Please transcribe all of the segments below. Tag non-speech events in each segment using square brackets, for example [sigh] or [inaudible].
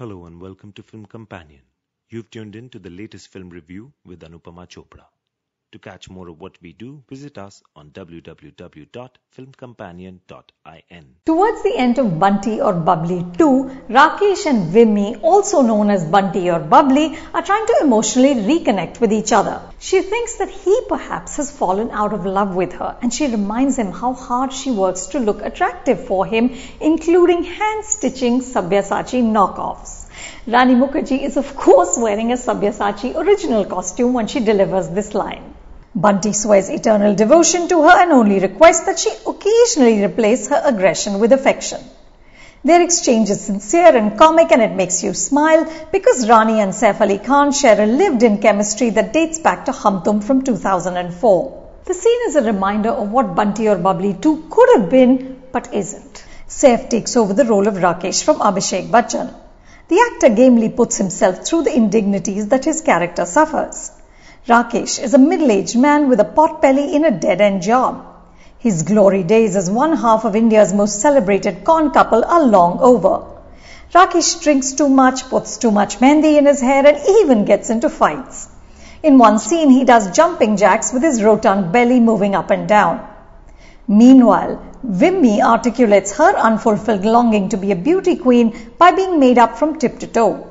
Hello and welcome to Film Companion. You've tuned in to the latest film review with Anupama Chopra. To catch more of what we do, visit us on www.filmcompanion.in. Towards the end of Bunty Aur Babli 2, Rakesh and Vimmi, also known as Bunty Aur Babli, are trying to emotionally reconnect with each other. She thinks that he perhaps has fallen out of love with her and she reminds him how hard she works to look attractive for him, including hand stitching Sabyasachi knockoffs. Rani Mukerji is of course wearing a Sabyasachi original costume when she delivers this line. Bunty swears eternal devotion to her and only requests that she occasionally replace her aggression with affection. Their exchange is sincere and comic and it makes you smile because Rani and Saif Ali Khan share a lived-in chemistry that dates back to Hum Tum from 2004. The scene is a reminder of what Bunty Aur Babli 2 could have been but isn't. Saif takes over the role of Rakesh from Abhishek Bachchan. The actor gamely puts himself through the indignities that his character suffers. Rakesh is a middle-aged man with a potbelly in a dead-end job. His glory days as one half of India's most celebrated con couple are long over. Rakesh drinks too much, puts too much mehndi in his hair and even gets into fights. In one scene, he does jumping jacks with his rotund belly moving up and down. Meanwhile, Vimmi articulates her unfulfilled longing to be a beauty queen by being made up from tip to toe.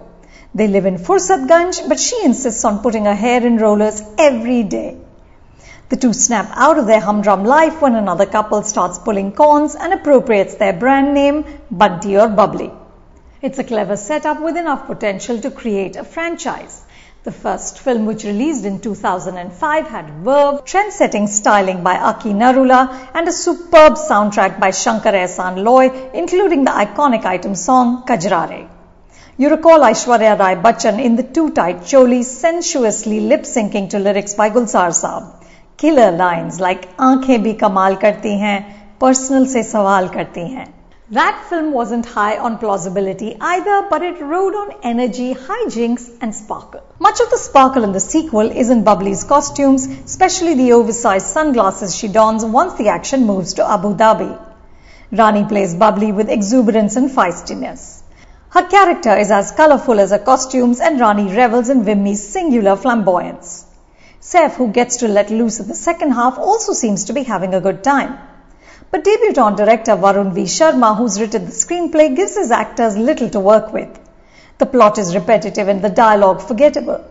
They live in Fursatganj, but she insists on putting her hair in rollers every day. The two snap out of their humdrum life when another couple starts pulling corns and appropriates their brand name, Bunty Aur Babli. It's a clever setup with enough potential to create a franchise. The first film, which released in 2005, had verve, trend-setting styling by Aki Narula, and a superb soundtrack by Shankar Ehsaan Loy, including the iconic item song Kajrare. You recall Aishwarya Rai Bachchan in the Too Tight Choli sensuously lip syncing to lyrics by Gulzar Saab. Killer lines like Aankhein bhi kamal karti hain, personal se sawal karti hain. That film wasn't high on plausibility either, but it rode on energy, hijinks, and sparkle. Much of the sparkle in the sequel is in Babli's costumes, especially the oversized sunglasses she dons once the action moves to Abu Dhabi. Rani plays Babli with exuberance and feistiness. Her character is as colorful as her costumes and Rani revels in Vimmi's singular flamboyance. Saif, who gets to let loose in the second half, also seems to be having a good time. But debutant director Varun V. Sharma, who's written the screenplay, gives his actors little to work with. The plot is repetitive and the dialogue forgettable.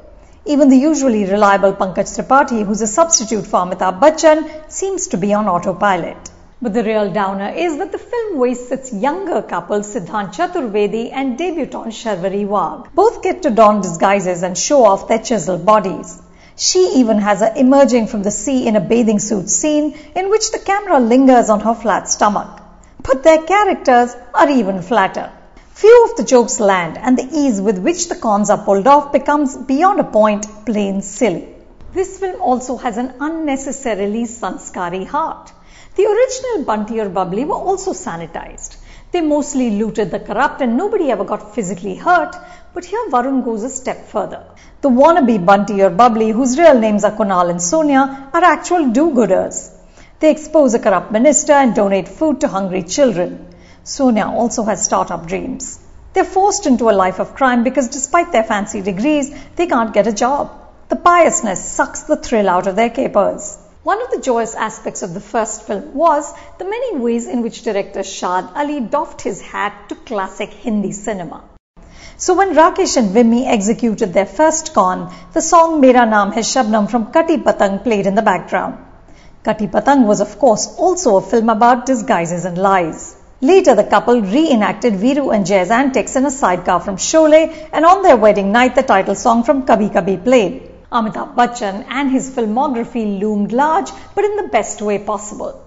Even the usually reliable Pankaj Tripathi, who's a substitute for Amitabh Bachchan, seems to be on autopilot. But the real downer is that the film wastes its younger couple Siddhant Chaturvedi and debutante Sharvari Wagh. Both get to don disguises and show off their chiseled bodies. She even has a emerging from the sea in a bathing suit scene in which the camera lingers on her flat stomach. But their characters are even flatter. Few of the jokes land and the ease with which the cons are pulled off becomes beyond a point plain silly. This film also has an unnecessarily sanskari heart. The original Bunty Aur Babli were also sanitized. They mostly looted the corrupt and nobody ever got physically hurt, but here Varun goes a step further. The wannabe Bunty Aur Babli, whose real names are Kunal and Sonia, are actual do-gooders. They expose a corrupt minister and donate food to hungry children. Sonia also has startup dreams. They're forced into a life of crime because despite their fancy degrees, they can't get a job. The piousness sucks the thrill out of their capers. One of the joyous aspects of the first film was the many ways in which director Shad Ali doffed his hat to classic Hindi cinema. So when Rakesh and Vimmi executed their first con, the song Mera Naam Hai Shabnam from Kati Patang played in the background. Kati Patang was of course also a film about disguises and lies. Later, the couple reenacted Viru and Jai's antics in a sidecar from Sholay, and on their wedding night, the title song from Kabhi Kabhi played. Amitabh Bachchan and his filmography loomed large, but in the best way possible.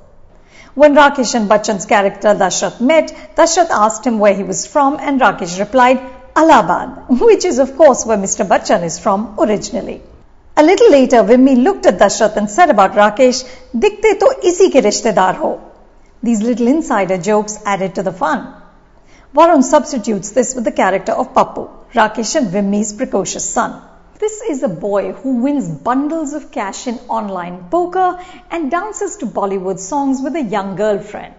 When Rakesh and Bachchan's character Dashrath met, Dashrath asked him where he was from and Rakesh replied, Allahabad, [laughs] which is of course where Mr. Bachchan is from originally. A little later, Vimmi looked at Dashrath and said about Rakesh, Dikte to isi ke rishtedar ho. These little insider jokes added to the fun. Varun substitutes this with the character of Pappu, Rakesh and Vimmi's precocious son. This is a boy who wins bundles of cash in online poker and dances to Bollywood songs with a young girlfriend.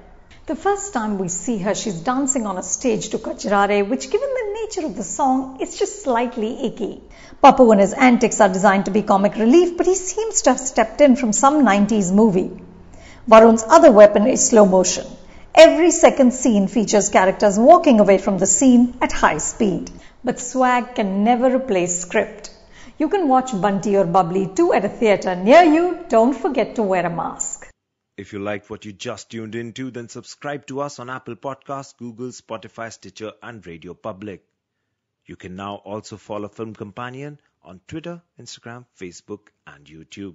The first time we see her, she's dancing on a stage to Kajrare, which given the nature of the song, is just slightly icky. Pappu and his antics are designed to be comic relief, but he seems to have stepped in from some 90s movie. Varun's other weapon is slow motion. Every second scene features characters walking away from the scene at high speed. But swag can never replace script. You can watch Bunty Aur Babli 2 at a theatre near you. Don't forget to wear a mask. If you liked what you just tuned into, then subscribe to us on Apple Podcasts, Google, Spotify, Stitcher, and Radio Public. You can now also follow Film Companion on Twitter, Instagram, Facebook, and YouTube.